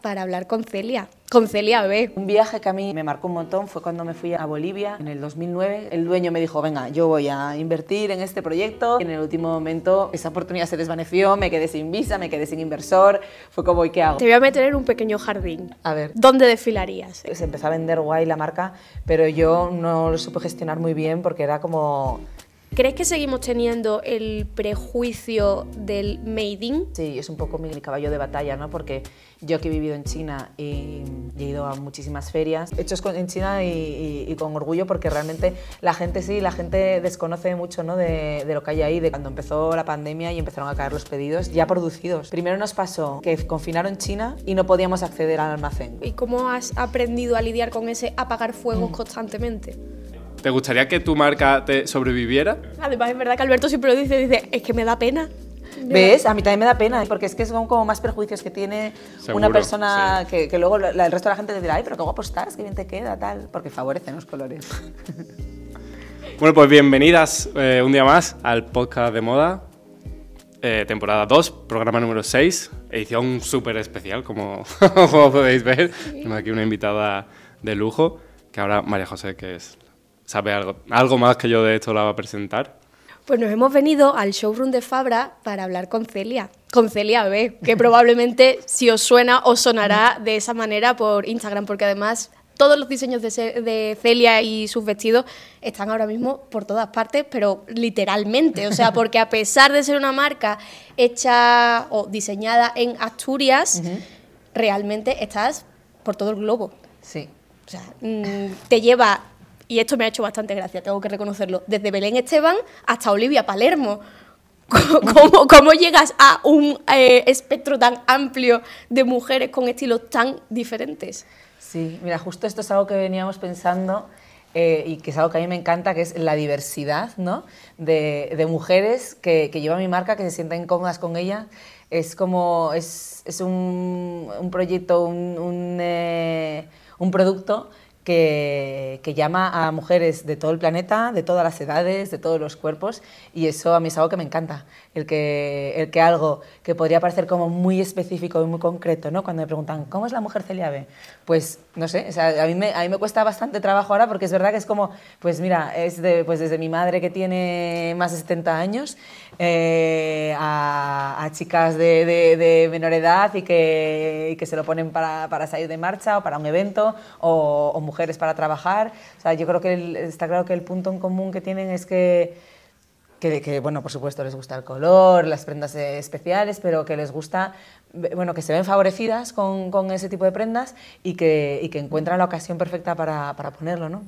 para hablar con Celia, con Celia B. Un viaje que a mí me marcó un montón fue cuando me fui a Bolivia en el 2009. El dueño me dijo, venga, yo voy a invertir en este proyecto. Y en el último momento esa oportunidad se desvaneció, me quedé sin visa, me quedé sin inversor. Fue como, ¿y qué hago? Te voy a meter en un pequeño jardín. A ver. ¿Dónde desfilarías? Se empezó a vender guay la marca, pero yo no lo supe gestionar muy bien porque era como ¿Crees que seguimos teniendo el prejuicio del made in? Sí, es un poco mi caballo de batalla, ¿no? Porque yo que he vivido en China y, he ido a muchísimas ferias, hechos en China y, con orgullo porque realmente la gente sí, la gente desconoce mucho ¿no? de, de, lo que hay ahí, de cuando empezó la pandemia y empezaron a caer los pedidos ya producidos. Primero nos pasó que confinaron China y no podíamos acceder al almacén. ¿Y cómo has aprendido a lidiar con ese apagar fuegos mm. constantemente? ¿Te gustaría que tu marca te sobreviviera? Además, es verdad que Alberto siempre lo dice, dice, es que me da pena. ¿Ves? A mí también me da pena, porque es que son como más perjuicios que tiene una persona que, luego el resto de la gente te dirá, ay, pero qué guapo estás, qué bien te queda, tal, porque favorecen los colores. bueno, pues bienvenidas eh, un día más al podcast de moda, eh, temporada 2, programa número 6, edición súper especial, como, como podéis ver. Tenemos aquí una invitada de lujo, que ahora María José, que es sabe algo, algo más que yo de esto la va a presentar. Pues nos hemos venido al showroom de Fabra para hablar con Celia, con Celia B, que probablemente si os suena os sonará de esa manera por Instagram, porque además todos los diseños de, Celia y sus vestidos están ahora mismo por todas partes, pero literalmente, o sea, porque a pesar de ser una marca hecha o diseñada en Asturias, realmente estás por todo el globo. Sí. O sea, mm, te lleva y esto me ha hecho bastante gracia, tengo que reconocerlo, desde Belén Esteban hasta Olivia Palermo. ¿Cómo, llegas a un eh, espectro tan amplio de mujeres con estilos tan diferentes? Sí, mira, justo esto es algo que veníamos pensando eh, y que es algo que a mí me encanta, que es la diversidad ¿no? de, mujeres que, que llevan mi marca, que se sienten cómodas con ella. Es como, es, es un, proyecto, un, eh, un producto que, llama a mujeres de todo el planeta, de todas las edades, de todos los cuerpos, y eso a mí es algo que me encanta, el que, el que algo que podría parecer como muy específico y muy concreto, ¿no? cuando me preguntan, ¿cómo es la mujer Celia B? Pues no sé, a, mí me, a mí me cuesta bastante trabajo ahora porque es verdad que es como, pues mira, es de, pues desde mi madre que tiene más de 70 años, eh, a, chicas de, de, menor edad y que, que se lo ponen para, para, salir de marcha o para un evento o, o mujeres para trabajar. O sea, yo creo que está claro que el punto en común que tienen es que, que, que, bueno, por supuesto les gusta el color, las prendas especiales, pero que les gusta, bueno, que se ven favorecidas con, con ese tipo de prendas y que, y que encuentran la ocasión perfecta para, para ponerlo, ¿no?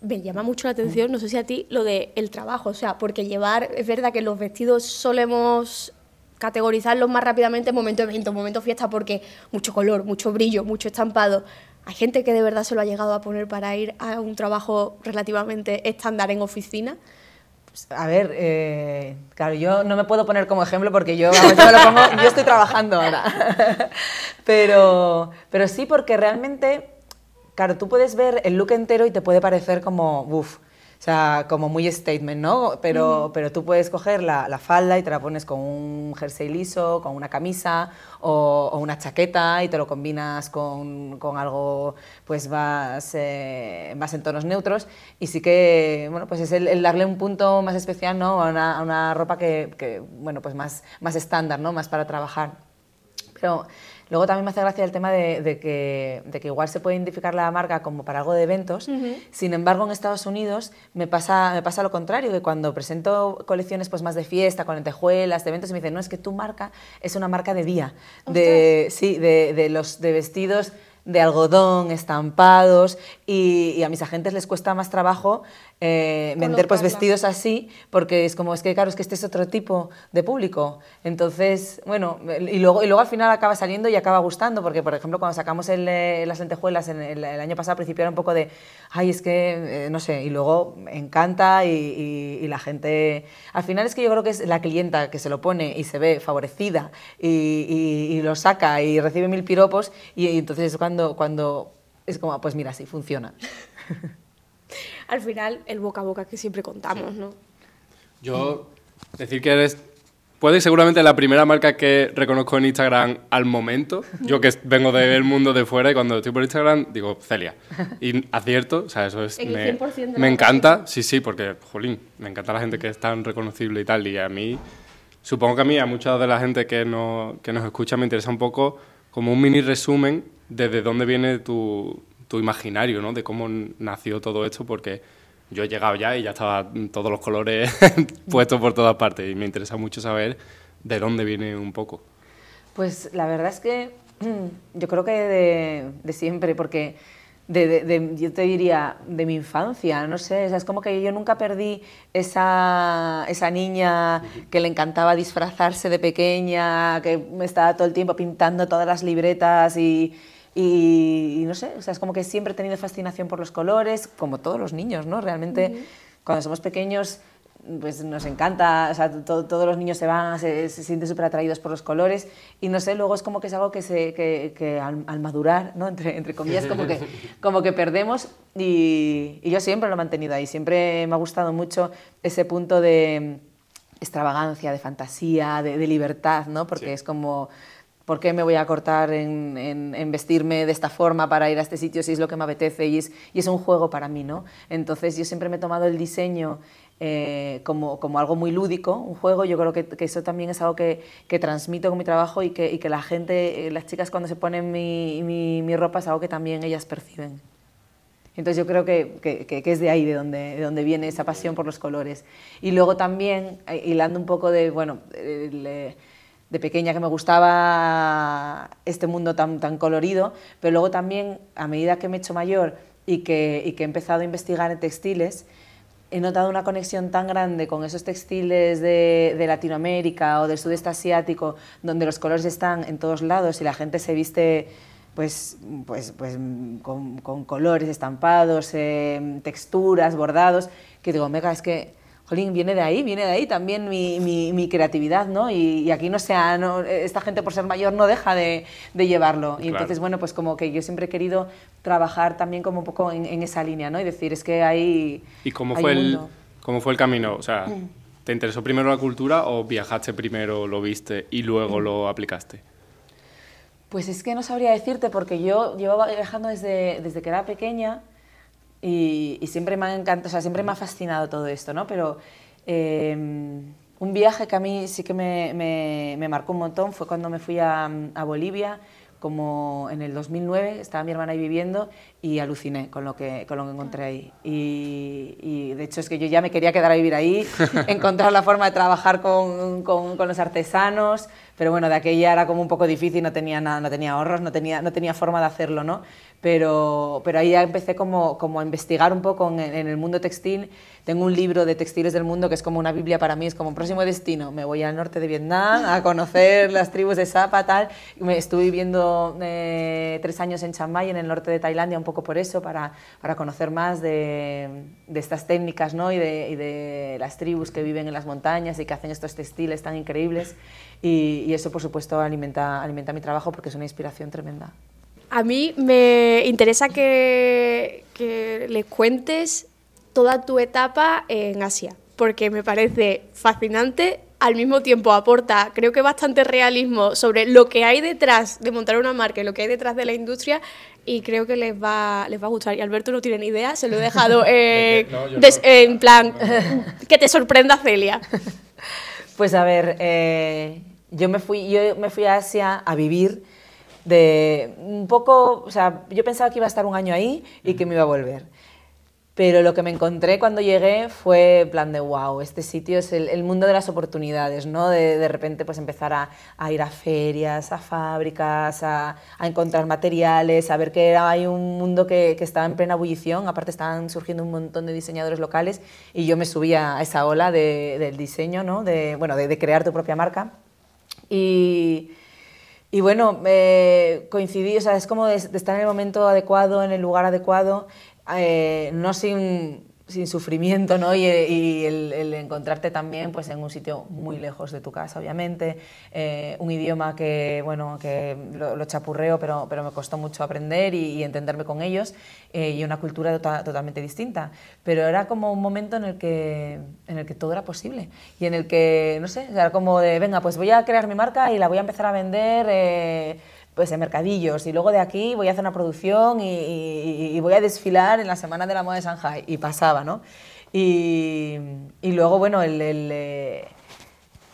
me llama mucho la atención, no sé si a ti, lo del el trabajo, o sea, porque llevar, es verdad que los vestidos solemos categorizarlos más rápidamente en momento evento, momento fiesta, porque mucho color, mucho brillo, mucho estampado. Hay gente que de verdad se lo ha llegado a poner para ir a un trabajo relativamente estándar en oficina. A ver, eh, claro, yo no me puedo poner como ejemplo porque yo, yo, lo pongo, yo estoy trabajando ahora. pero, pero sí, porque realmente Claro, tú puedes ver el look entero y te puede parecer como, uff, o sea, como muy statement, ¿no? Pero, pero tú puedes coger la, la, falda y te la pones con un jersey liso, con una camisa o, o una chaqueta y te lo combinas con, con algo pues más, eh, más en tonos neutros y sí que, bueno, pues es el, darle un punto más especial, ¿no? A una, a una ropa que, que, bueno, pues más, más estándar, ¿no? Más para trabajar. Pero Luego también me hace gracia el tema de, que, igual se puede identificar la marca como para algo de eventos, sin embargo en Estados Unidos me pasa, me pasa lo contrario, que cuando presento colecciones pues más de fiesta, con lentejuelas, de eventos, me dicen, no, es que tu marca es una marca de día, de, sí, de, de, los, de vestidos de algodón, estampados, y, a mis agentes les cuesta más trabajo eh, vender pues vestidos así, porque es como, es que claro, es que este es otro tipo de público. Entonces, bueno, y luego, y luego al final acaba saliendo y acaba gustando, porque por ejemplo cuando sacamos eh, las lentejuelas en el, año pasado, al principio era un poco de, ay, es que, eh, no sé, y luego encanta y, la gente, al final es que yo creo que es la clienta que se lo pone y se ve favorecida y, lo saca y recibe mil piropos y, entonces es cuando, cuando es como, pues mira, sí, funciona. al final el boca a boca que siempre contamos, ¿no? Yo decir que eres puede seguramente la primera marca que reconozco en Instagram al momento. Yo que vengo del mundo de fuera y cuando estoy por Instagram digo Celia. Y acierto, o sea, eso es... Me 100% de la me encanta, sí, sí, porque, jolín, me encanta la gente que es tan reconocible y tal. Y a mí, supongo que a mí, a mucha de la gente que, no, que nos escucha, me interesa un poco como un mini resumen de de dónde viene tu, tu imaginario, ¿no? De cómo nació todo esto, porque yo he llegado ya y ya estaban todos los colores puestos por todas partes y me interesa mucho saber de dónde viene un poco. Pues la verdad es que yo creo que de, de siempre, porque de, de- de- yo te diría de mi infancia, no sé, o sea, es como que yo nunca perdí esa, esa niña que le encantaba disfrazarse de pequeña, que me estaba todo el tiempo pintando todas las libretas y, y, y no sé, o sea, es como que siempre he tenido fascinación por los colores, como todos los niños, ¿no? Realmente cuando somos pequeños pues nos encanta, o sea, to- todos los niños se van, se, se sienten súper atraídos por los colores y no sé, luego es como que es algo que, se, que, que al, al madurar, ¿no? entre, entre comillas, como que, como que perdemos y, y yo siempre lo he mantenido ahí, siempre me ha gustado mucho ese punto de extravagancia, de fantasía, de, de libertad, ¿no? porque Sí. es como... ¿Por qué me voy a cortar en, en- en vestirme de esta forma para ir a este sitio si es lo que me apetece y es, y es un juego para mí? ¿no? Entonces yo siempre me he tomado el diseño eh, como, como algo muy lúdico, un juego. Yo creo que, que eso también es algo que, que transmito con mi trabajo y que, y que la gente, eh, las chicas cuando se ponen mi, mi, mi ropa es algo que también ellas perciben. Entonces yo creo que, es de ahí de donde, de donde viene esa pasión por los colores. Y luego también, eh, hilando un poco de, bueno, eh, de pequeña que me gustaba este mundo tan, tan colorido, pero luego también a medida que me he hecho mayor y que, y que he empezado a investigar en textiles, he notado una conexión tan grande con esos textiles de, de Latinoamérica o del sudeste asiático, donde los colores están en todos lados y la gente se viste pues, pues, pues con, con colores estampados, eh, texturas, bordados, que digo, mega, es que, jolín, viene de ahí, viene de ahí también mi, mi, mi creatividad, ¿no? Y, y aquí no sea, no, esta gente por ser mayor no deja de, de llevarlo. Y Claro. entonces, bueno, pues como que yo siempre he querido trabajar también como un poco en, en esa línea, ¿no? Y decir, es que hay... ¿Y cómo hay fue, el, cómo fue el camino? O sea, ¿te interesó primero la cultura o viajaste primero, lo viste y luego lo aplicaste? Pues es que no sabría decirte porque yo llevaba viajando desde, desde que era pequeña y, siempre me ha encantado, o sea, siempre me ha fascinado todo esto, ¿no? Pero eh, un viaje que a mí sí que me, me- me marcó un montón fue cuando me fui a, a Bolivia, como en el 2009, estaba mi hermana ahí viviendo y aluciné con lo que, con lo que encontré ahí. Y, y de hecho es que yo ya me quería quedar a vivir ahí, encontrar la forma de trabajar con, con- con los artesanos, pero bueno, de aquella era como un poco difícil, no tenía, nada, no tenía ahorros, no tenía, no tenía forma de hacerlo, ¿no? Pero, pero ahí ya empecé como, como a investigar un poco en, en el mundo textil. Tengo un libro de textiles del mundo que es como una biblia para mí, es como próximo destino. Me voy al norte de Vietnam a conocer las tribus de Sapa, tal. Me estuve viviendo eh, tres años en Chiang Mai, en el norte de Tailandia, un poco por eso, para, para conocer más de, de estas técnicas ¿no? y, de, y de las tribus que viven en las montañas y que hacen estos textiles tan increíbles. Y, y eso, por supuesto, alimenta, alimenta mi trabajo porque es una inspiración tremenda. A mí me interesa que, que le cuentes toda tu etapa en Asia, porque me parece fascinante, al mismo tiempo aporta, creo que bastante realismo sobre lo que hay detrás de montar una marca y lo que hay detrás de la industria, y creo que les va, les va a gustar. Y Alberto no tiene ni idea, se lo he dejado eh, No, yo des- no. en plan, que te sorprenda Celia. Pues a ver, eh, yo, me fui, yo me fui a Asia a vivir de un poco, o sea, yo pensaba que iba a estar un año ahí y que me iba a volver. Pero lo que me encontré cuando llegué fue plan de wow, este sitio es el, mundo de las oportunidades, ¿no? De, de repente pues empezar a, a ir a ferias, a fábricas, a, a encontrar materiales, a ver que hay un mundo que, que estaba en plena ebullición, aparte estaban surgiendo un montón de diseñadores locales y yo me subía a esa ola de- del diseño, ¿no? De, bueno, de, crear tu propia marca. Y, y bueno, coincidí, o sea, es como de estar en el momento adecuado, en el lugar adecuado, eh, no sin sin sufrimiento, ¿no? Y, el, encontrarte también pues, en un sitio muy lejos de tu casa, obviamente. Eh, un idioma que, bueno, que lo, lo chapurreo, pero, pero me costó mucho aprender y, y entenderme con ellos. eh, y una cultura tota- totalmente distinta. Pero era como un momento en el, que, en el que todo era posible. Y en el que, no sé, era como de, venga, pues voy a crear mi marca y la voy a empezar a vender... pues en mercadillos y luego de aquí voy a hacer una producción y, voy a desfilar en la Semana de la Moda de Shanghai y pasaba, ¿no? Y, y luego, bueno, el, el, eh,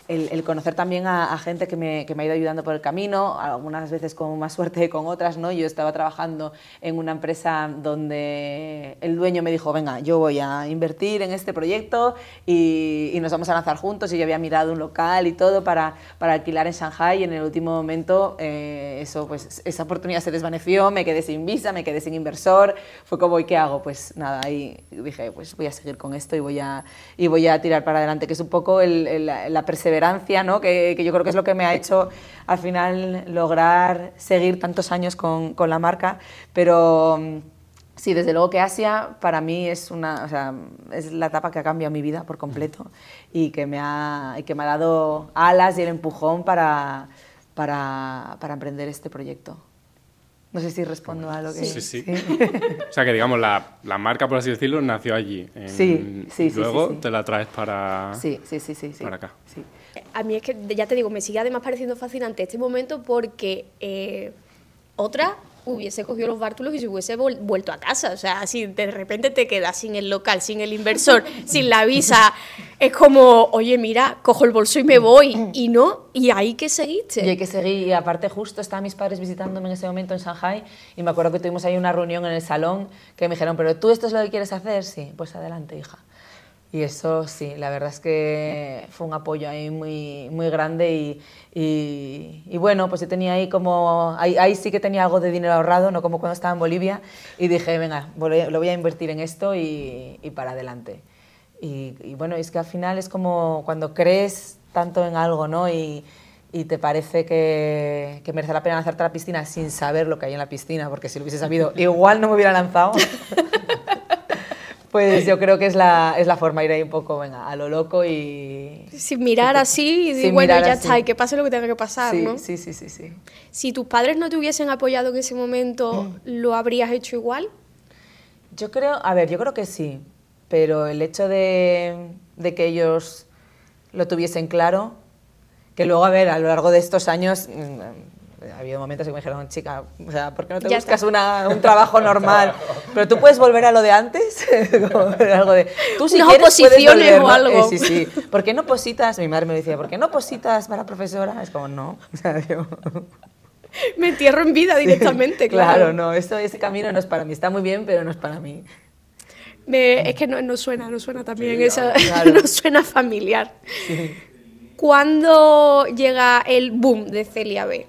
el- conocer también a, gente que me, que me ha ido ayudando por el camino, algunas veces con más suerte que con otras, ¿no? Yo estaba trabajando en una empresa donde el dueño me dijo, venga, yo voy a invertir en este proyecto y, nos vamos a lanzar juntos y yo había mirado un local y todo para, para alquilar en Shanghai y en el último momento eh, eso, pues, esa oportunidad se desvaneció, me quedé sin visa, me quedé sin inversor, fue como, ¿y qué hago? Pues nada, ahí dije, pues voy a seguir con esto y voy a, y voy a tirar para adelante, que es un poco el- la perseverancia, ¿no? Que, que yo creo que es lo que me ha hecho al final lograr seguir tantos años con, con la marca, pero... mm, Sí, desde luego que Asia para mí es, una, o sea, es la etapa que ha cambiado mi vida por completo y que me ha, y que me ha dado alas y el empujón para, para, para emprender este proyecto. No sé si respondo a lo que... Sí, sí. O sea que digamos, la, la marca, por así decirlo, nació allí. en- Sí, sí, sí, Luego sí, sí. te la traes para... Sí, sí, sí, sí, sí. Para acá. Sí. A mí es que, ya te digo, me sigue además pareciendo fascinante este momento porque eh, otra hubiese cogido los bártulos y se hubiese vuelto a casa. O sea, si de repente te quedas sin el local, sin el inversor, sin la visa, es como, oye, mira, cojo el bolso y me voy. Y no, y ahí que seguiste. Y hay que seguir, y aparte justo estaban mis padres visitándome en ese momento en Shanghai y me acuerdo que tuvimos ahí una reunión en el salón que me dijeron, pero tú esto es lo que quieres hacer, sí, pues adelante, hija. Y eso sí, la verdad es que fue un apoyo ahí muy, muy grande y, y, y bueno, pues yo tenía ahí como, ahí, ahí sí que tenía algo de dinero ahorrado, no como cuando estaba en Bolivia, y dije, venga, lo voy a invertir en esto y, y para adelante. Y, bueno, es que al final es como cuando crees tanto en algo, ¿no? Y te parece que, que merece la pena lanzarte a la piscina sin saber lo que hay en la piscina, porque si lo hubiese sabido, igual no me hubiera lanzado. pues yo creo que es la, es la forma, ir ahí un poco, venga, a lo loco y... Sin mirar así y bueno, ya así. está, y que pase lo que tenga que pasar, sí, ¿no? sí, sí, sí, sí. Si tus padres no te hubiesen apoyado en ese momento, ¿lo habrías hecho igual? Yo creo, a ver, yo creo que sí, pero el hecho de, de que ellos lo tuviesen claro, que luego, a ver, a lo largo de estos años, mm, ha habido momentos en que me dijeron, chica, o sea, ¿por qué no te Ya buscas una- un trabajo normal? Pero tú puedes volver a lo de antes, algo de, tú si Unas quieres volver, o ¿no? algo. Eh, sí, sí. ¿Por qué no positas? Mi madre me decía, ¿por qué no positas para profesora? Es como, no, o sea, yo... Me entierro en vida directamente, claro. Claro, no, esto, ese camino no es para mí, está muy bien, pero no es para mí. Me- es que no, no suena, no suena también Sí, esa, claro. no suena familiar. ¿Cuándo llega el boom de Celia B?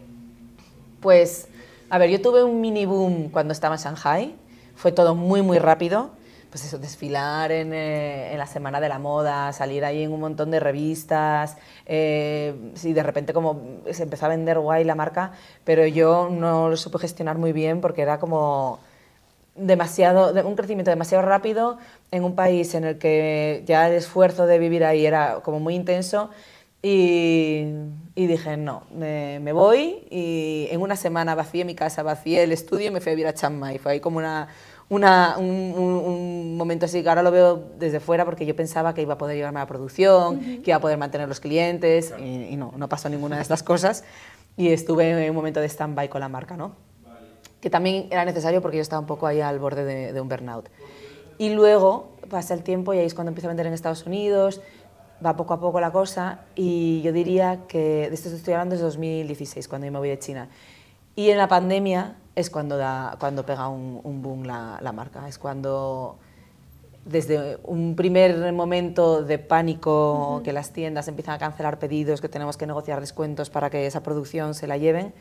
Pues, a ver, yo tuve un mini boom cuando estaba en Shanghai. Fue todo muy, muy rápido. Pues eso, desfilar en, eh, la Semana de la Moda, salir ahí en un montón de revistas. Eh, sí, de repente como se empezó a vender guay la marca, pero yo no lo supe gestionar muy bien porque era como demasiado, de- un crecimiento demasiado rápido en un país en el que ya el esfuerzo de vivir ahí era como muy intenso y, y dije, no, me, me voy y en una semana vacié mi casa, vacié el estudio y me fui a vivir a Chiang Mai. Fue ahí como una, una- un, un- un momento así que ahora lo veo desde fuera porque yo pensaba que iba a poder llevarme a la producción, que iba a poder mantener los clientes y, y no, no pasó ninguna de estas cosas y estuve en un momento de stand-by con la marca, ¿no? que también era necesario porque yo estaba un poco ahí al borde de, de un burnout. Y luego pasa el tiempo y ahí es cuando empiezo a vender en Estados Unidos, va poco a poco la cosa y yo diría que, de esto estoy hablando desde 2016, cuando yo me voy de China. Y en la pandemia es cuando, da, cuando pega un, un boom la, la marca, es cuando desde un primer momento de pánico, que las tiendas empiezan a cancelar pedidos, que tenemos que negociar descuentos para que esa producción se la lleven,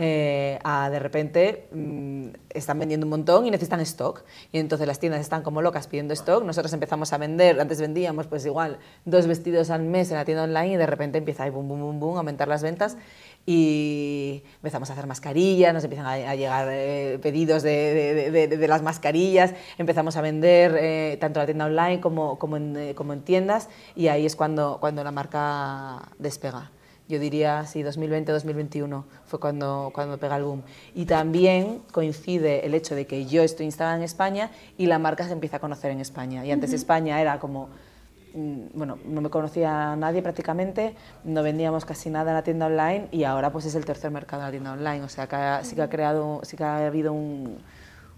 eh, a de repente mm, están vendiendo un montón y necesitan stock. Y entonces las tiendas están como locas pidiendo stock. Nosotros empezamos a vender, antes vendíamos pues igual dos vestidos al mes en la tienda online y de repente empieza a boom, boom, boom, boom, aumentar las ventas y empezamos a hacer mascarillas, nos empiezan a, llegar eh, pedidos de, de, de, las mascarillas, empezamos a vender eh, tanto en la tienda online como, como, en, como en tiendas y ahí es cuando, cuando la marca despega yo diría, sí, 2020-2021 fue cuando, cuando pega el boom. Y también coincide el hecho de que yo estoy instalada en España y la marca se empieza a conocer en España. Y antes España era como, mm, bueno, no me conocía nadie prácticamente, no vendíamos casi nada en la tienda online y ahora pues es el tercer mercado de la tienda online. O sea, que sí que ha creado, sí que ha habido un,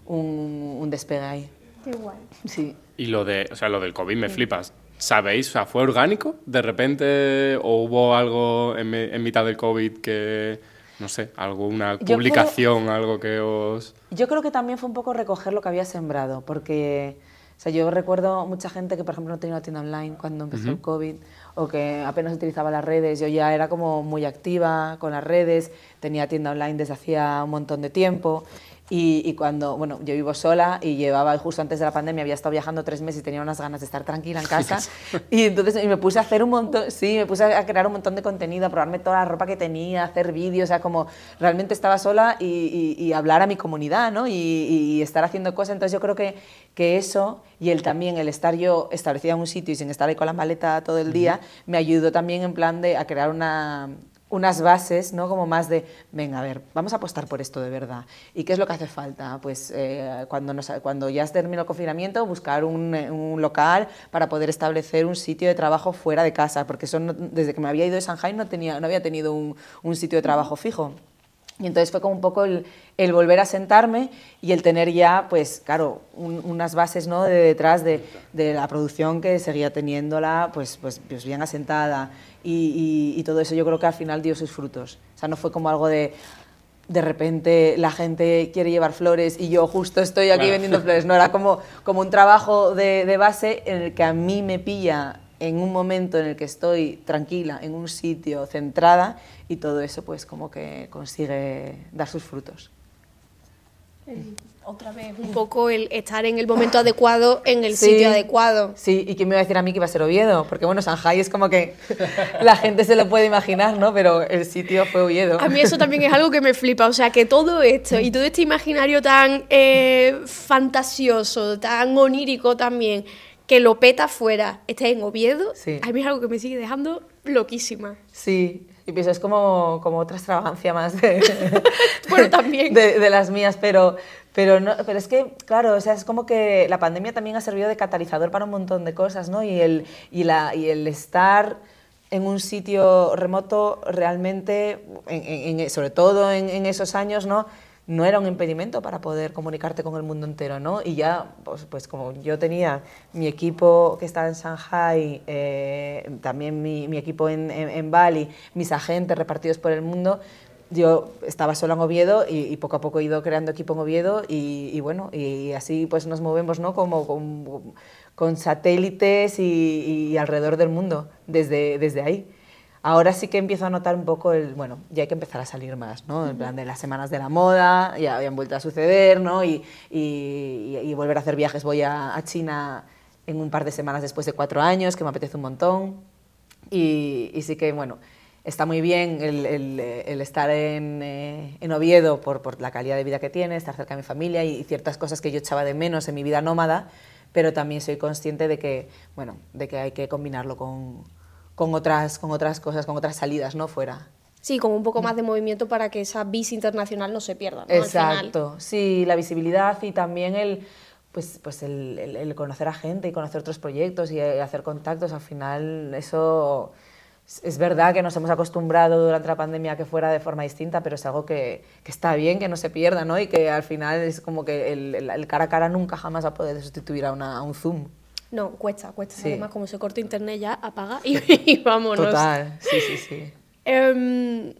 un, un despegue ahí. Qué guay. Sí. Y lo, de, o sea, lo del COVID me flipas. ¿Sabéis? O sea, ¿fue orgánico? ¿De repente o hubo algo en, mitad del COVID que, no sé, alguna publicación, algo que os... Yo creo que también fue un poco recoger lo que había sembrado, porque... O sea, yo recuerdo mucha gente que, por ejemplo, no tenía una tienda online cuando empezó el COVID o que apenas utilizaba las redes. Yo ya era como muy activa con las redes, tenía tienda online desde hacía un montón de tiempo y, cuando, bueno, yo vivo sola y llevaba, justo antes de la pandemia, había estado viajando tres meses y tenía unas ganas de estar tranquila en casa. y entonces me puse a hacer un montón, sí, me puse a crear un montón de contenido, a probarme toda la ropa que tenía, a hacer vídeos, o sea, como realmente estaba sola y, y, hablar a mi comunidad, ¿no? Y, estar haciendo cosas. Entonces yo creo que, que eso y el también, el estar yo establecida en un sitio y sin estar ahí con la maleta todo el día, me ayudó también en plan de a crear una unas bases, ¿no? Como más de, venga, a ver, vamos a apostar por esto de verdad. ¿Y qué es lo que hace falta? Pues eh, cuando, nos, cuando ya se terminó el confinamiento, buscar un, un, local para poder establecer un sitio de trabajo fuera de casa, porque son desde que me había ido de Shanghai no, tenía, no había tenido un, un sitio de trabajo fijo. Y entonces fue como un poco el, el, volver a sentarme y el tener ya, pues claro, unas bases ¿no? de detrás de, de, la producción que seguía teniéndola pues, pues, pues bien asentada y, y, todo eso yo creo que al final dio sus frutos. O sea, no fue como algo de de repente la gente quiere llevar flores y yo justo estoy aquí vendiendo flores. No, era como, como un trabajo de, de base en el que a mí me pilla en un momento en el que estoy tranquila, en un sitio, centrada, y todo eso pues como que consigue dar sus frutos. otra vez, un poco el estar en el momento adecuado, en el sitio adecuado. Sí, y quién me iba a decir a mí que iba a ser Oviedo, porque bueno, Shanghai es como que la gente se lo puede imaginar, ¿no? Pero el sitio fue Oviedo. A mí eso también es algo que me flipa, o sea, que todo esto y todo este imaginario tan eh, fantasioso, tan onírico también, que lo peta fuera, esté en Oviedo, a mí es algo que me sigue dejando loquísima. Sí, y pienso, es como, como otra extravagancia más de, bueno, también. de, las mías, pero, pero, no, pero es que, claro, o sea, es como que la pandemia también ha servido de catalizador para un montón de cosas, ¿no? Y el, y la, y el estar en un sitio remoto realmente, en, sobre todo en, en esos años, ¿no? No era un impedimento para poder comunicarte con el mundo entero, ¿no? Y ya, pues, pues como yo tenía mi equipo que estaba en Shanghai, eh, también mi, equipo en, Bali, mis agentes repartidos por el mundo, yo estaba sola en Oviedo y, poco a poco he ido creando equipo en Oviedo y, bueno, y así pues nos movemos, ¿no? Como con, con satélites y, y, alrededor del mundo, desde, desde ahí. Ahora sí que empiezo a notar un poco el, bueno, ya hay que empezar a salir más, ¿no? En plan de las semanas de la moda, ya habían vuelto a suceder, ¿no? Y, y, volver a hacer viajes. Voy a, China en un par de semanas después de cuatro años, que me apetece un montón. Y, sí que, bueno, está muy bien el, estar en, eh, en, Oviedo por, por la calidad de vida que tiene, estar cerca de mi familia y, ciertas cosas que yo echaba de menos en mi vida nómada, pero también soy consciente de que, bueno, de que hay que combinarlo con con otras, con otras cosas, con otras salidas, ¿no? Fuera. Sí, como un poco más de movimiento para que esa vis internacional no se pierda. ¿no? Exacto, sí, la visibilidad y también el, pues, pues el, el, conocer a gente y conocer otros proyectos y hacer contactos, al final eso es verdad que nos hemos acostumbrado durante la pandemia a que fuera de forma distinta, pero es algo que, que está bien, que no se pierda, ¿no? Y que al final es como que el, el cara a cara nunca jamás va a poder sustituir a, una, a un Zoom. No, cuesta, cuesta. Además, como se corta internet ya, apaga y, vámonos. Total, sí, sí, sí. Em,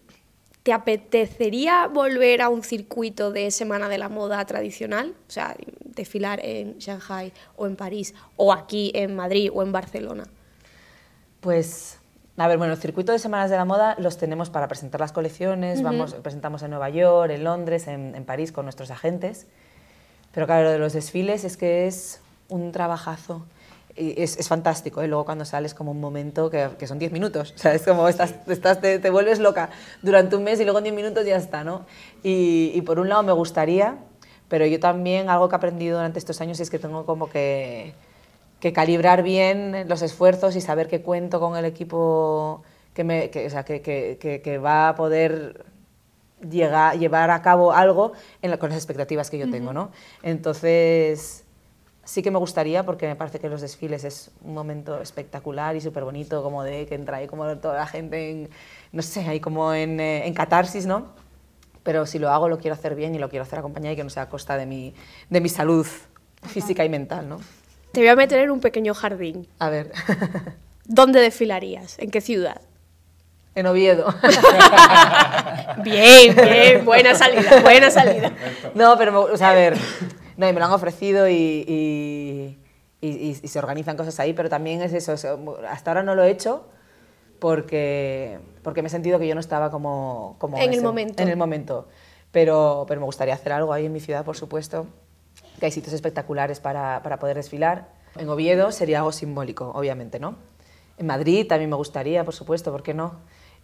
¿Te apetecería volver a un circuito de Semana de la Moda tradicional? O sea, desfilar en Shanghai o en París, o aquí en Madrid o en Barcelona. Pues A ver, bueno, el circuito de Semanas de la Moda los tenemos para presentar las colecciones, vamos, presentamos en Nueva York, en Londres, en, en París con nuestros agentes. Pero claro, lo de los desfiles es que es un trabajazo. Y es, es fantástico, ¿eh? luego cuando sales como un momento que, que son 10 minutos, o sea, es como estás, estás, te, te vuelves loca durante un mes y luego en 10 minutos ya está, ¿no? Y, y por un lado me gustaría, pero yo también algo que he aprendido durante estos años es que tengo como que, que calibrar bien los esfuerzos y saber que cuento con el equipo que, me, que, o sea, que, que, que, que va a poder llegar, llevar a cabo algo en la, con las expectativas que yo tengo, ¿no? Entonces, sí que me gustaría, porque me parece que los desfiles es un momento espectacular y súper bonito, como de que entra ahí como toda la gente en, no sé, ahí como en, eh, en catarsis, ¿no? Pero si lo hago, lo quiero hacer bien y lo quiero hacer acompañado y que no sea a costa de mi, de mi salud física y mental, ¿no? Te voy a meter en un pequeño jardín. A ver, ¿Dónde desfilarías? ¿En qué ciudad? en Oviedo. Bien, bien, buena salida, buena salida. No, pero, o sea, a ver, no, y me lo han ofrecido y, y- y- y- y se organizan cosas ahí, pero también es eso, sea, hasta ahora no lo he hecho porque, porque me he sentido que yo no estaba como... como En el momento. En el momento, pero, pero me gustaría hacer algo ahí en mi ciudad, por supuesto, que hay sitios espectaculares para, para poder desfilar. En Oviedo sería algo simbólico, obviamente, ¿no? En Madrid también me gustaría, por supuesto, ¿por qué no?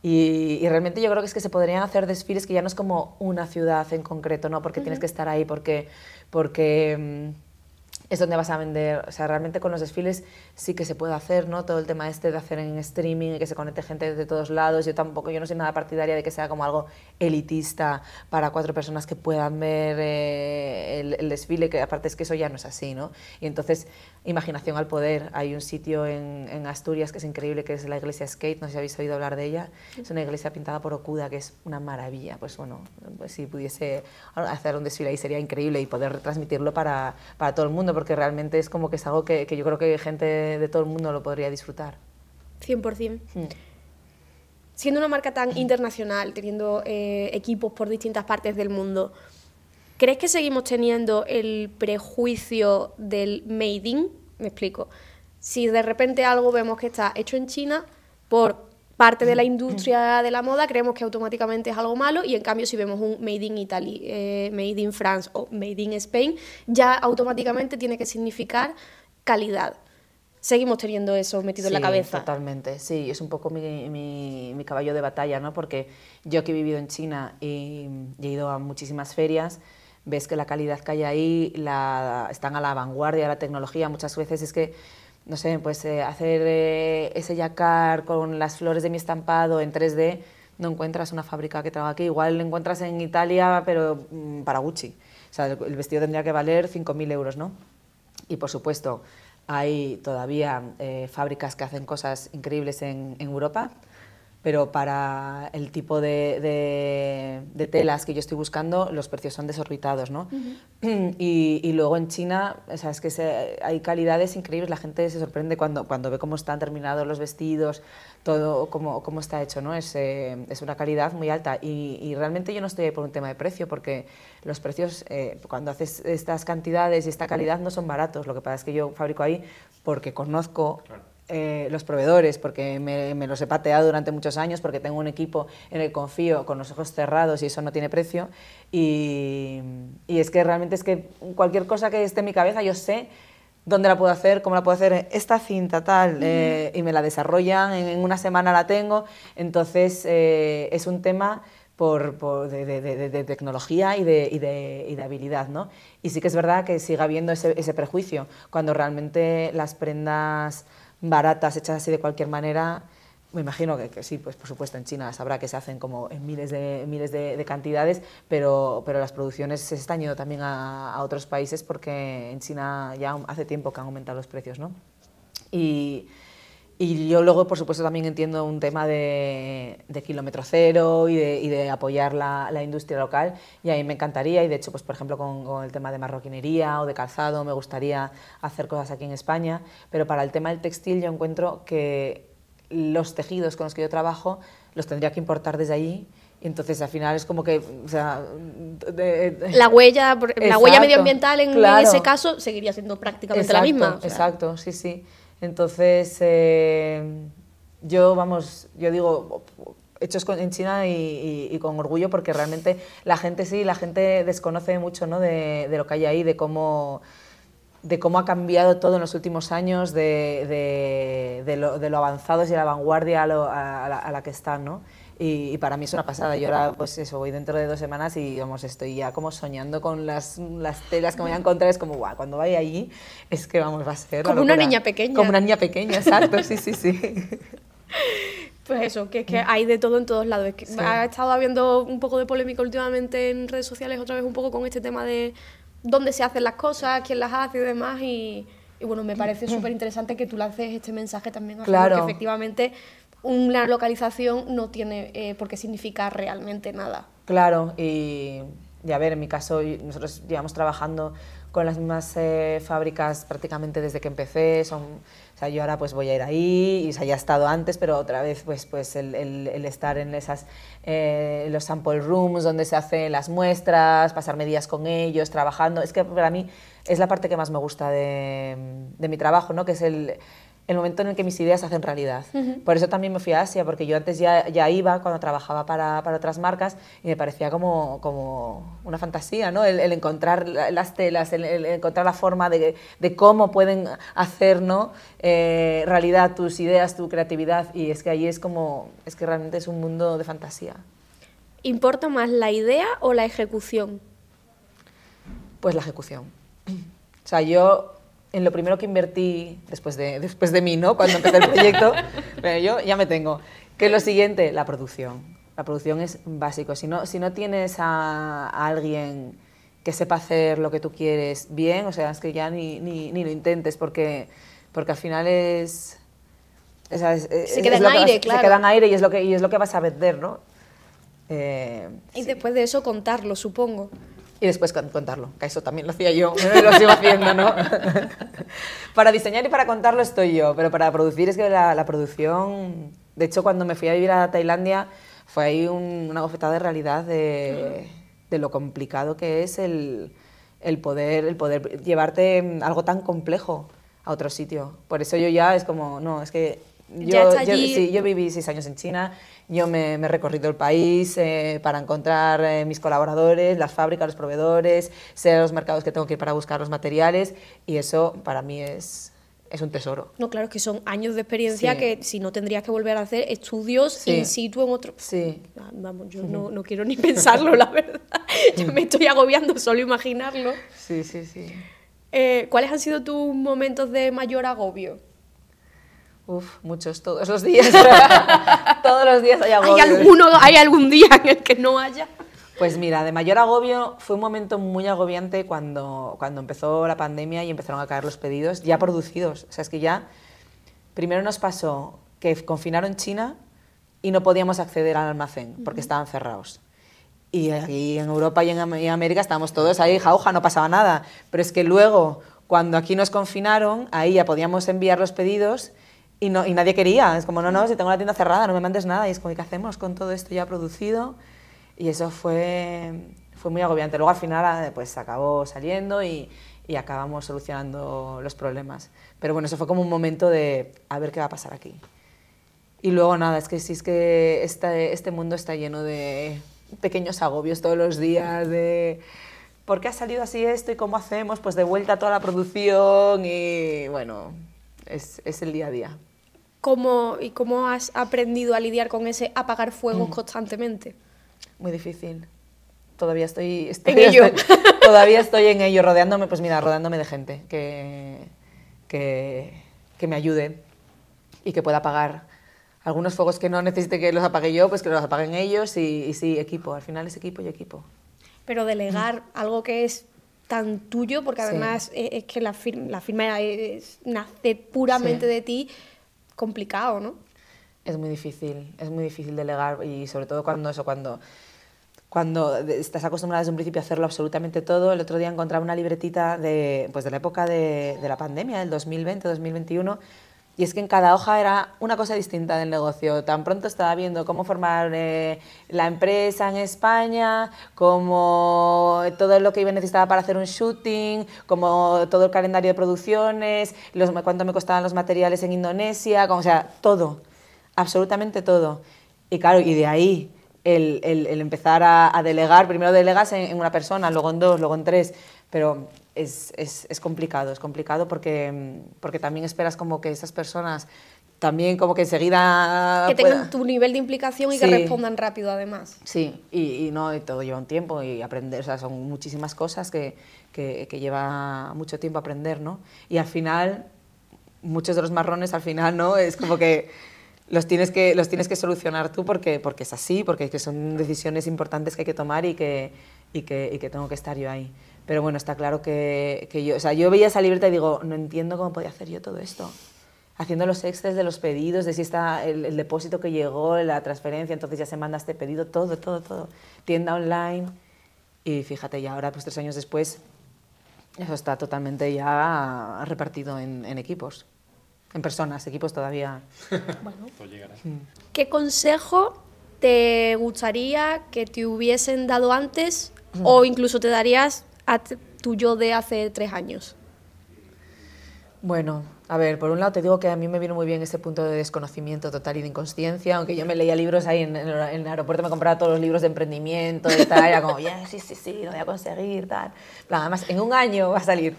Y, y realmente yo creo que es que se podrían hacer desfiles que ya no es como una ciudad en concreto, ¿no? Porque tienes que estar ahí, porque, porque mm, es donde vas a vender. O sea, realmente con los desfiles sí que se puede hacer, ¿no? Todo el tema este de hacer en streaming y que se conecte gente de todos lados. Yo tampoco, yo no soy nada partidaria de que sea como algo elitista para cuatro personas que puedan ver eh, el, el desfile, que aparte es que eso ya no es así, ¿no? Y entonces, imaginación al poder. Hay un sitio en, en Asturias que es increíble, que es la iglesia Skate, no sé si habéis oído hablar de ella. Es una iglesia pintada por Okuda, que es una maravilla. Pues bueno, pues si pudiese hacer un desfile ahí sería increíble y poder retransmitirlo para, para todo el mundo, porque realmente es como que es algo que, que yo creo que gente de todo el mundo lo podría disfrutar. 100%. Mm. Siendo una marca tan internacional, teniendo eh, equipos por distintas partes del mundo, ¿crees que seguimos teniendo el prejuicio del made in? Me explico. Si de repente algo vemos que está hecho en China por parte de la industria de la moda, creemos que automáticamente es algo malo y en cambio si vemos un made in Italy, eh, made in France o made in Spain, ya automáticamente tiene que significar calidad. Seguimos teniendo eso metido en la cabeza. Totalmente, sí, es un poco mi, mi- mi caballo de batalla, ¿no? Porque yo que he vivido en China y, y he ido a muchísimas ferias, ves que la calidad que hay ahí, la, están a la vanguardia de la tecnología, muchas veces es que, no sé, pues eh, hacer eh, ese yacar con las flores de mi estampado en 3D, no encuentras una fábrica que trabaja aquí, igual lo encuentras en Italia, pero mm, para Gucci. O sea, el, vestido tendría que valer 5.000 euros, ¿no? Y por supuesto, hay todavía eh, fábricas que hacen cosas increíbles en Europa, pero para el tipo de, de- de telas que yo estoy buscando, los precios son desorbitados, ¿no? y, y luego en China, o sea, es que se- hay calidades increíbles, la gente se sorprende cuando, cuando ve cómo están terminados los vestidos, todo cómo, cómo está hecho, ¿no? Es, eh, es una calidad muy alta y, y realmente yo no estoy ahí por un tema de precio, porque los precios, eh, cuando haces estas cantidades y esta calidad, no son baratos. Lo que pasa es que yo fabrico ahí porque conozco eh, los proveedores, porque me, me los he pateado durante muchos años, porque tengo un equipo en el confío con los ojos cerrados y eso no tiene precio. Y, y es que realmente es que cualquier cosa que esté en mi cabeza, yo sé dónde la puedo hacer, cómo la puedo hacer, esta cinta tal, eh, y me la desarrollan, en, una semana la tengo, entonces eh, es un tema por, por- de, de- de- de tecnología y de, y, de, y de habilidad, ¿no? Y sí que es verdad que sigue habiendo ese, ese prejuicio, cuando realmente las prendas baratas, hechas así de cualquier manera, me imagino que, sí, pues por supuesto en China sabrá que se hacen como en miles de, miles de, de cantidades, pero, pero las producciones se están yendo también a, a otros países porque en China ya hace tiempo que han aumentado los precios, ¿no? Y, y yo luego, por supuesto, también entiendo un tema de, de kilómetro cero y de, y de apoyar la, la industria local. Y a mí me encantaría, y de hecho, pues, por ejemplo, con, con el tema de marroquinería o de calzado, me gustaría hacer cosas aquí en España. Pero para el tema del textil, yo encuentro que los tejidos con los que yo trabajo los tendría que importar desde allí. Y entonces, al final, es como que. O sea, de- de- La huella, la Exacto, huella medioambiental en, en claro. ese caso seguiría siendo prácticamente la Exacto, misma. o sea. Exacto, sí, sí. Entonces, eh, yo, vamos, yo digo, hechos en China y, con orgullo porque realmente la gente sí, la gente desconoce mucho ¿no? de, lo que hay ahí, de cómo, de cómo ha cambiado todo en los últimos años, de, de, lo, de lo, avanzados y la vanguardia a, la, a la, que están. ¿no? Y, para mí es una pasada. Yo ahora, pues eso, voy dentro de dos semanas y vamos, estoy ya como soñando con las, las telas que me voy a encontrar. Es como, guau, cuando vaya allí, es que vamos, va a ser. Como una niña pequeña. Como una niña pequeña, exacto, sí, sí, sí. Pues eso, que, que hay de todo en todos lados. que Ha estado habiendo un poco de polémica últimamente en redes sociales, otra vez un poco con este tema de dónde se hacen las cosas, quién las hace y demás. Y, bueno, me parece súper interesante que tú lances este mensaje también. Claro. Que efectivamente una localización no tiene eh, por qué significar realmente nada. Claro, y, y, a ver, en mi caso, nosotros llevamos trabajando con las mismas eh, fábricas prácticamente desde que empecé. Son, o sea, yo ahora pues voy a ir ahí, y o sea, ya he estado antes, pero otra vez pues, pues el, el, estar en esas, eh, los sample rooms donde se hacen las muestras, pasarme días con ellos, trabajando. Es que para mí es la parte que más me gusta de, de mi trabajo, ¿no? que es el, el momento en el que mis ideas se hacen realidad. Por eso también me fui a Asia, porque yo antes ya, ya iba cuando trabajaba para, para, otras marcas y me parecía como, como una fantasía, ¿no? El, encontrar las telas, el, encontrar la forma de, de, cómo pueden hacer ¿no? Eh, realidad tus ideas, tu creatividad. Y es que ahí es como, es que realmente es un mundo de fantasía. ¿Importa más la idea o la ejecución? Pues la ejecución. O sea, yo en lo primero que invertí después de, después de mí, ¿no? Cuando empecé el proyecto, pero yo ya me tengo. Que es lo siguiente, la producción. La producción es básico. Si no, si no tienes a, alguien que sepa hacer lo que tú quieres bien, o sea, es que ya ni, ni, ni lo intentes porque, porque al final es... se queda en aire, claro. Se queda en aire y es lo que, y es lo que vas a vender, ¿no? Eh, y después de eso contarlo, supongo y después contarlo, que eso también lo hacía yo, lo sigo haciendo, ¿no? para diseñar y para contarlo estoy yo, pero para producir es que la, producción, de hecho cuando me fui a vivir a Tailandia fue ahí una bofetada de realidad de, de lo complicado que es el, el, poder, el poder llevarte algo tan complejo a otro sitio. Por eso yo ya es como, no, es que yo, yo, sí, yo viví seis años en China yo me, he recorrido el país eh, para encontrar eh, mis colaboradores, las fábricas, los proveedores, sé los mercados que tengo que ir para buscar los materiales y eso para mí es, es un tesoro. No, claro, que son años de experiencia que si no tendrías que volver a hacer estudios in situ en otro... Sí. Ah, vamos, yo no, no, quiero ni pensarlo, la verdad. yo me estoy agobiando solo imaginarlo. Sí, sí, sí. Eh, ¿Cuáles han sido tus momentos de mayor agobio? Uf, muchos, todos los días. todos los días hay agobio. ¿Hay, alguno, ¿Hay algún día en el que no haya? Pues mira, de mayor agobio fue un momento muy agobiante cuando, cuando empezó la pandemia y empezaron a caer los pedidos ya producidos. O sea, es que ya primero nos pasó que confinaron China y no podíamos acceder al almacén porque estaban cerrados. Y aquí en Europa y en América estábamos todos ahí, jauja, no pasaba nada. Pero es que luego, cuando aquí nos confinaron, ahí ya podíamos enviar los pedidos y, no, y nadie quería. Es como, no, no, si tengo la tienda cerrada, no me mandes nada. Y es como, ¿qué hacemos con todo esto ya producido? Y eso fue, fue muy agobiante. Luego al final ah, pues acabó saliendo y, y acabamos solucionando los problemas. Pero bueno, eso fue como un momento de a ver qué va a pasar aquí. Y luego nada, es que sí es que este, este mundo está lleno de pequeños agobios todos los días, de ¿por qué ha salido así esto y cómo hacemos? Pues de vuelta toda la producción y bueno, es, es el día a día. ¿Cómo, ¿Y cómo has aprendido a lidiar con ese apagar fuegos mm. constantemente? Muy difícil. Todavía estoy, en ello. todavía estoy en ello, rodeándome, pues mira, rodeándome de gente que, que, que me ayude y que pueda apagar algunos fuegos que no necesite que los apague yo, pues que los apaguen ellos y, y sí, equipo. Al final es equipo y equipo. Pero delegar algo que es tan tuyo, porque además eh, es, que la, firma, la firma nace puramente de ti, complicado, ¿no? Es muy difícil, es muy difícil delegar y sobre todo cuando eso, cuando, cuando estás acostumbrada desde un principio a hacerlo absolutamente todo. El otro día encontraba una libretita de, pues de la época de, de la pandemia, del 2020-2021, y es que en cada hoja era una cosa distinta del negocio. Tan pronto estaba viendo cómo formar eh, la empresa en España, como todo lo que iba necesitaba para hacer un shooting, como todo el calendario de producciones, los, cuánto me costaban los materiales en Indonesia, como, o sea, todo absolutamente todo. Y claro, y de ahí el, el- el empezar a, a delegar, primero delegas en, en una persona, luego en dos, luego en tres, pero es, es- es complicado, es complicado porque, porque también esperas como que esas personas también como que enseguida... que tengan puedan- tu nivel de implicación y que respondan rápido además. Sí, y, y no, y todo lleva un tiempo y aprender, o sea, son muchísimas cosas que, que, que lleva mucho tiempo aprender, ¿no? Y al final, muchos de los marrones al final, ¿no? Es como que los tienes que, los tienes que solucionar tú porque, porque es así, porque que son decisiones importantes que hay que tomar y que, y que, y que tengo que estar yo ahí. Pero bueno, está claro que, que yo, o sea, yo veía esa libreta y digo, no entiendo cómo podía hacer yo todo esto haciendo los excels de los pedidos, de si está el, el depósito que llegó, la transferencia, entonces ya se manda este pedido, todo, todo, todo. Tienda online. Y fíjate, ya ahora, pues tres años después, eso está totalmente ya repartido en, en equipos, en personas, equipos todavía. Todo llegará. ¿Qué consejo te gustaría que te hubiesen dado antes o incluso te darías a tu yo de hace tres años? Bueno, a ver, por un lado te digo que a mí me vino muy bien ese punto de desconocimiento total y de inconsciencia, aunque yo me leía libros ahí en, en el, en el aeropuerto, me compraba todos los libros de emprendimiento y tal, era como, ya, sí, sí, sí, lo voy a conseguir, tal. Además, en un año va a salir.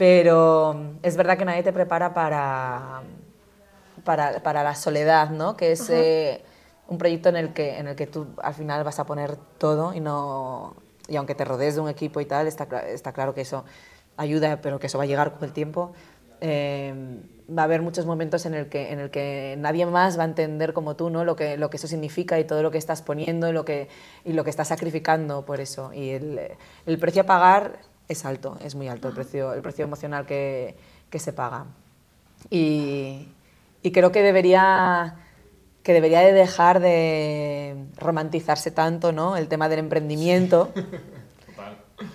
Pero es verdad que nadie te prepara para, para, para la soledad, ¿no? Que es eh, un proyecto en el, que, en el que tú al final vas a poner todo y no... Y aunque te rodees de un equipo y tal, está, está claro que eso ayuda, pero que eso va a llegar con el tiempo. Eh, va a haber muchos momentos en el, que, en el que nadie más va a entender como tú ¿no? lo, que, lo que eso significa y todo lo que estás poniendo y lo que, y lo que estás sacrificando por eso. Y el, el precio a pagar es alto, es muy alto el precio, el precio emocional que, que se paga. Y, y creo que debería, que debería de dejar de romantizarse tanto ¿no? el tema del emprendimiento.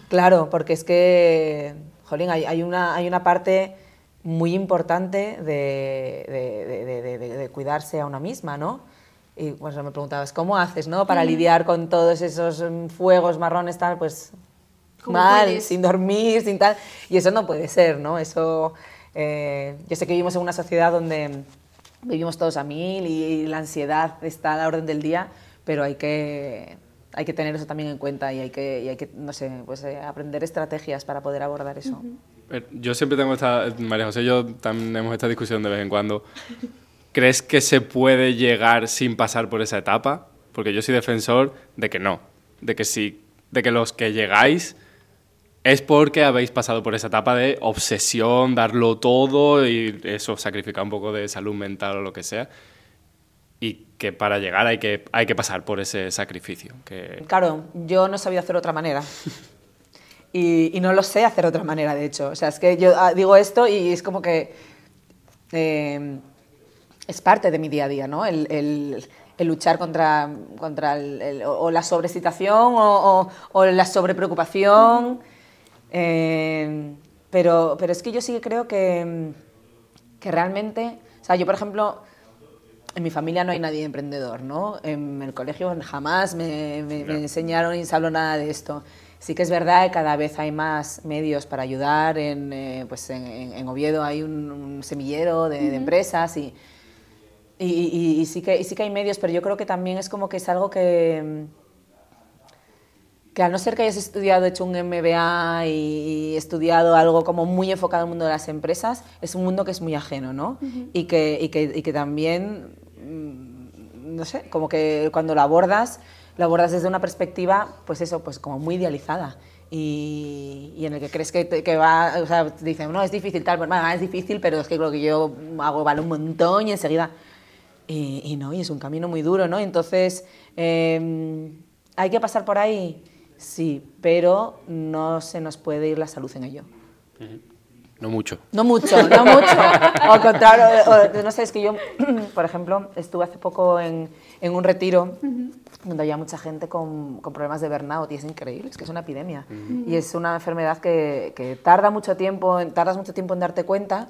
Claro, porque es que, jolín, hay, hay una, hay una parte muy importante de, de- cuidarse a una misma, ¿no? Y pues me preguntabas, ¿cómo haces, no? Para lidiar con todos esos mm, fuegos marrones, tal, pues ¿Cómo mal, puedes? sin dormir, sin tal. Y eso no puede ser, ¿no? Eso, eh, yo sé que vivimos en una sociedad donde vivimos todos a mil y la ansiedad está a la orden del día, pero hay que, hay que tener eso también en cuenta y hay que, y hay que no sé, pues, eh, aprender estrategias para poder abordar eso. Eh, Yo siempre tengo esta, María José y yo también tenemos esta discusión de vez en cuando. ¿Crees que se puede llegar sin pasar por esa etapa? Porque yo soy defensor de que no, de que sí, de que los que llegáis es porque habéis pasado por esa etapa de obsesión, darlo todo y eso, sacrificar un poco de salud mental o lo que sea. Y que para llegar hay que, hay que pasar por ese sacrificio. Que, Claro, yo no sabía hacer otra manera. Y, y no lo sé hacer otra manera, de hecho. O sea, es que yo ah, digo esto y es como que eh, es parte de mi día a día, ¿no? El, el- el luchar contra, contra el- el- o, o la sobrecitación o, o- o la sobrepreocupación. Eh, pero, pero es que yo sí que creo que, que realmente, o sea, yo por ejemplo, en mi familia no hay nadie emprendedor, ¿no? En el colegio jamás me, me- me enseñaron ni se habló nada de esto. Sí que es verdad que cada vez hay más medios para ayudar. En, eh, pues en, en- en Oviedo hay un, un semillero de, de empresas y, y, y- y sí que, y sí que hay medios, pero yo creo que también es como que es algo que, que al no ser que hayas estudiado, hecho un MBA y, estudiado algo como muy enfocado al mundo de las empresas, es un mundo que es muy ajeno, ¿no? y, que, y, que, y que también, mm, no sé, como que cuando lo abordas, lo abordas desde una perspectiva, pues eso, pues como muy idealizada. Y, y en el que crees que, te- que va, o sea, te dicen, no, es difícil tal, pues bueno, es difícil, pero es que lo que yo hago vale un montón y enseguida... Y, y no, y es un camino muy duro, ¿no? Entonces, eh, ¿hay que pasar por ahí? Sí, pero no se nos puede ir la salud en ello. no mucho. No mucho, no mucho. O al contrario, o- no sé, es que yo, por ejemplo, estuve hace poco en, en un retiro donde había mucha gente con, con problemas de burnout y es increíble, es que es una epidemia. Y es una enfermedad que, que tarda mucho tiempo, en- tardas mucho tiempo en darte cuenta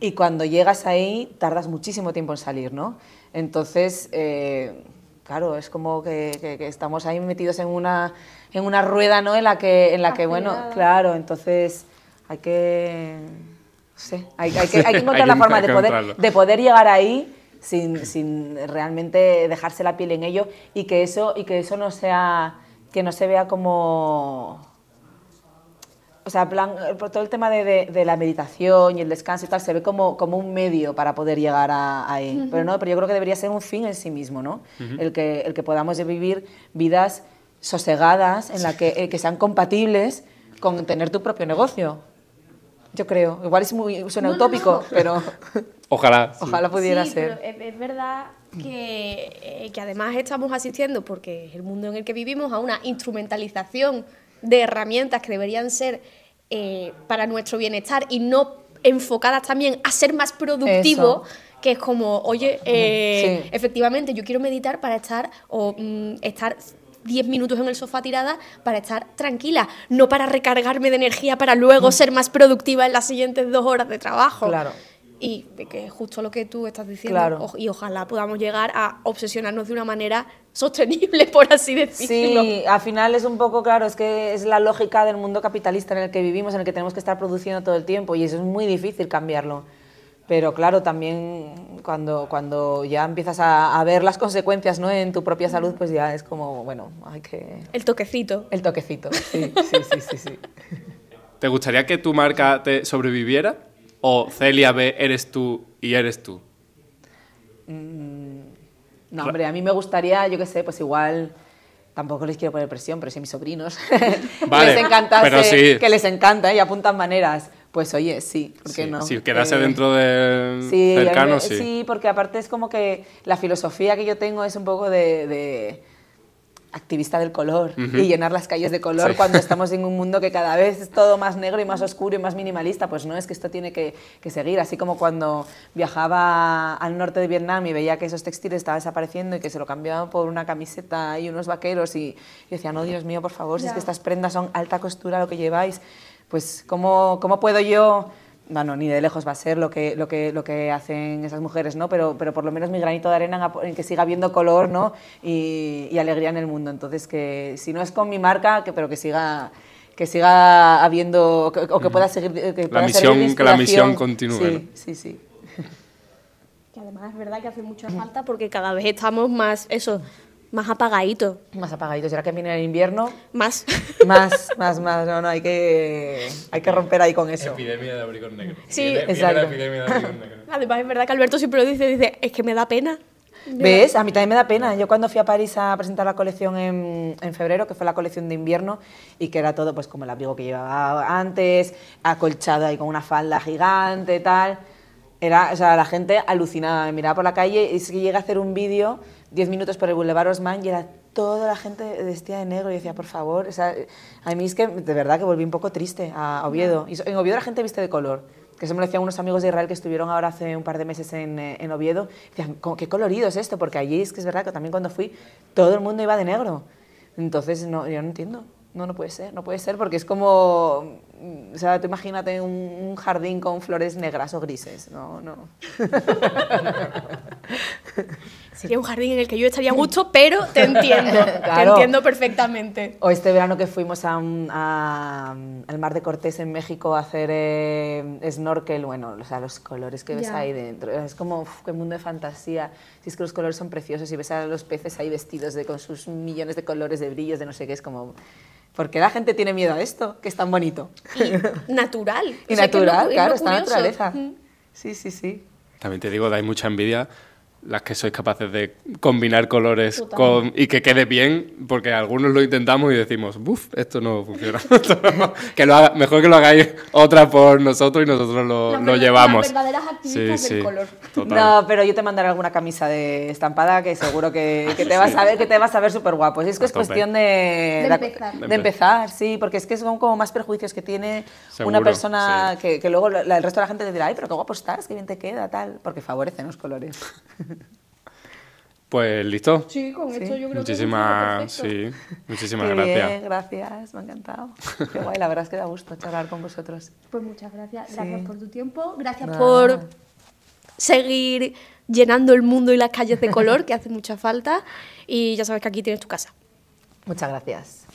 y cuando llegas ahí tardas muchísimo tiempo en salir, ¿no? Entonces, eh, claro, es como que, que- que estamos ahí metidos en una, en una rueda, ¿no? En la que, en la que bueno, claro, entonces hay que, no sé, hay, hay que, hay que Hay encontrar que la forma de poder, de poder llegar ahí sin, sin realmente dejarse la piel en ello y que eso, y que eso no sea, que no se vea como o sea, plan, por todo el tema de, de, de, la meditación y el descanso y tal, se ve como, como un medio para poder llegar a, ahí. Uh -huh. Pero no, pero yo creo que debería ser un fin en sí mismo, ¿no? Uh -huh. el, que, el que podamos vivir vidas sosegadas, en la que, eh, que sean compatibles con tener tu propio negocio. Yo creo. Igual es muy, suena no, utópico, no, no. pero... Ojalá. Ojalá pudiera sí, ser. Pero es, es verdad que, eh, que además estamos asistiendo, porque es el mundo en el que vivimos, a una instrumentalización de herramientas que deberían ser eh, para nuestro bienestar y no enfocadas también a ser más productivo. Eso. Que es como, oye, eh, sí. efectivamente, yo quiero meditar para estar o mm, estar 10 minutos en el sofá tirada para estar tranquila, no para recargarme de energía para luego mm. ser más productiva en las siguientes dos horas de trabajo. Claro. Y que es justo lo que tú estás diciendo. Claro. y ojalá podamos llegar a obsesionarnos de una manera sostenible, por así decirlo. Sí, al final es un poco claro, es que es la lógica del mundo capitalista en el que vivimos, en el que tenemos que estar produciendo todo el tiempo y eso es muy difícil cambiarlo. Pero claro, también cuando, cuando ya empiezas a, a, ver las consecuencias ¿no? en tu propia salud, pues ya es como, bueno, hay que... El toquecito. El toquecito, sí, sí, sí, sí, sí. ¿Te gustaría que tu marca te sobreviviera? ¿O Celia B eres tú y eres tú? Mm, no, hombre, a mí me gustaría, yo qué sé, pues igual tampoco les quiero poner presión, pero si a mis sobrinos vale, les sí. que les encanta y apuntan maneras, pues oye, sí, ¿por qué sí, no? Si quedase eh, dentro de sí, cercano, sí. sí. Sí, porque aparte es como que la filosofía que yo tengo es un poco de, de activista del color uh -huh. y llenar las calles de color sí. cuando estamos en un mundo que cada vez es todo más negro y más oscuro y más minimalista, pues no, es que esto tiene que, que, seguir, así como cuando viajaba al norte de Vietnam y veía que esos textiles estaban desapareciendo y que se lo cambiaban por una camiseta y unos vaqueros y, y decía, no, Dios mío, por favor, si es que estas prendas son alta costura lo que lleváis, pues ¿cómo, cómo puedo yo bueno, ni de lejos va a ser lo que, lo que, lo que hacen esas mujeres, ¿no? Pero, pero por lo menos mi granito de arena en, que siga habiendo color ¿no? y, y, alegría en el mundo. Entonces, que si no es con mi marca, que, pero que siga, que siga habiendo, que, o que pueda seguir... Que la misión, que la misión continúe. Sí, sí, sí. Que además es verdad que hace mucha falta porque cada vez estamos más, eso, más apagaditos. Más apagaditos. ¿Será que viene el invierno? Más. Más, más, más. No, no, hay que, hay que romper ahí con eso. Epidemia de abrigos negros. Sí, viene, exacto. Viene la epidemia de abrigos negros. Además, es verdad que Alberto siempre lo dice, dice, es que me da pena. ¿Ves? A mí también me da pena. Yo cuando fui a París a presentar la colección en, en, febrero, que fue la colección de invierno, y que era todo pues como el abrigo que llevaba antes, acolchado ahí con una falda gigante, tal. Era, o sea, la gente alucinaba, me miraba por la calle y es que llega a hacer un vídeo 10 minutos por el Boulevard Haussmann y era toda la gente vestida de negro y decía, por favor, o sea, a mí es que de verdad que volví un poco triste a Oviedo. Y en Oviedo la gente viste de color, que eso me lo decían unos amigos de Israel que estuvieron ahora hace un par de meses en, en Oviedo. Decían, qué colorido es esto, porque allí es que es verdad que también cuando fui todo el mundo iba de negro. Entonces, no, yo no entiendo. No, no puede ser, no puede ser, porque es como, o sea, tú imagínate un, un jardín con flores negras o grises, no, no. Sería un jardín en el que yo estaría a gusto, pero te entiendo, claro. te entiendo perfectamente. O este verano que fuimos a, un, a, al Mar de Cortés en México a hacer eh, snorkel, bueno, o sea, los colores que ves ya. ahí dentro, es como, uf, qué mundo de fantasía. Si es que los colores son preciosos y ves a los peces ahí vestidos de, con sus millones de colores, de brillos, de no sé qué, es como... ¿Por qué la gente tiene miedo a esto? Que es tan bonito. Y natural. y o sea, natural, claro, está naturaleza. Mm. Sí, sí, sí. También te digo, dais mucha envidia las que sois capaces de combinar colores con, y que quede bien, porque algunos lo intentamos y decimos, buf, esto no funciona. que lo haga, mejor que lo hagáis otra por nosotros y nosotros lo, lo llevamos. Las verdaderas activistas sí, del sí, color. Total. No, pero yo te mandaré alguna camisa de estampada que seguro que, que te vas a ver que te vas a ver súper guapo. Si es que es cuestión de, de, empezar. de, empezar. sí, porque es que son como más prejuicios que tiene seguro, una persona sí. que, que, luego la, el resto de la gente te dirá, ay, pero qué guapo estás, qué bien te queda, tal, porque favorecen los colores. Pues listo. Sí, con sí. esto yo creo muchísimas, que sí, Muchísimas Qué gracias. Bien, gracias, me ha encantado. Qué guay, la verdad es que da gusto charlar con vosotros. Pues muchas gracias. Sí. Gracias por tu tiempo. Gracias Nada. por seguir llenando el mundo y las calles de color, que hace mucha falta. Y ya sabes que aquí tienes tu casa. Muchas gracias.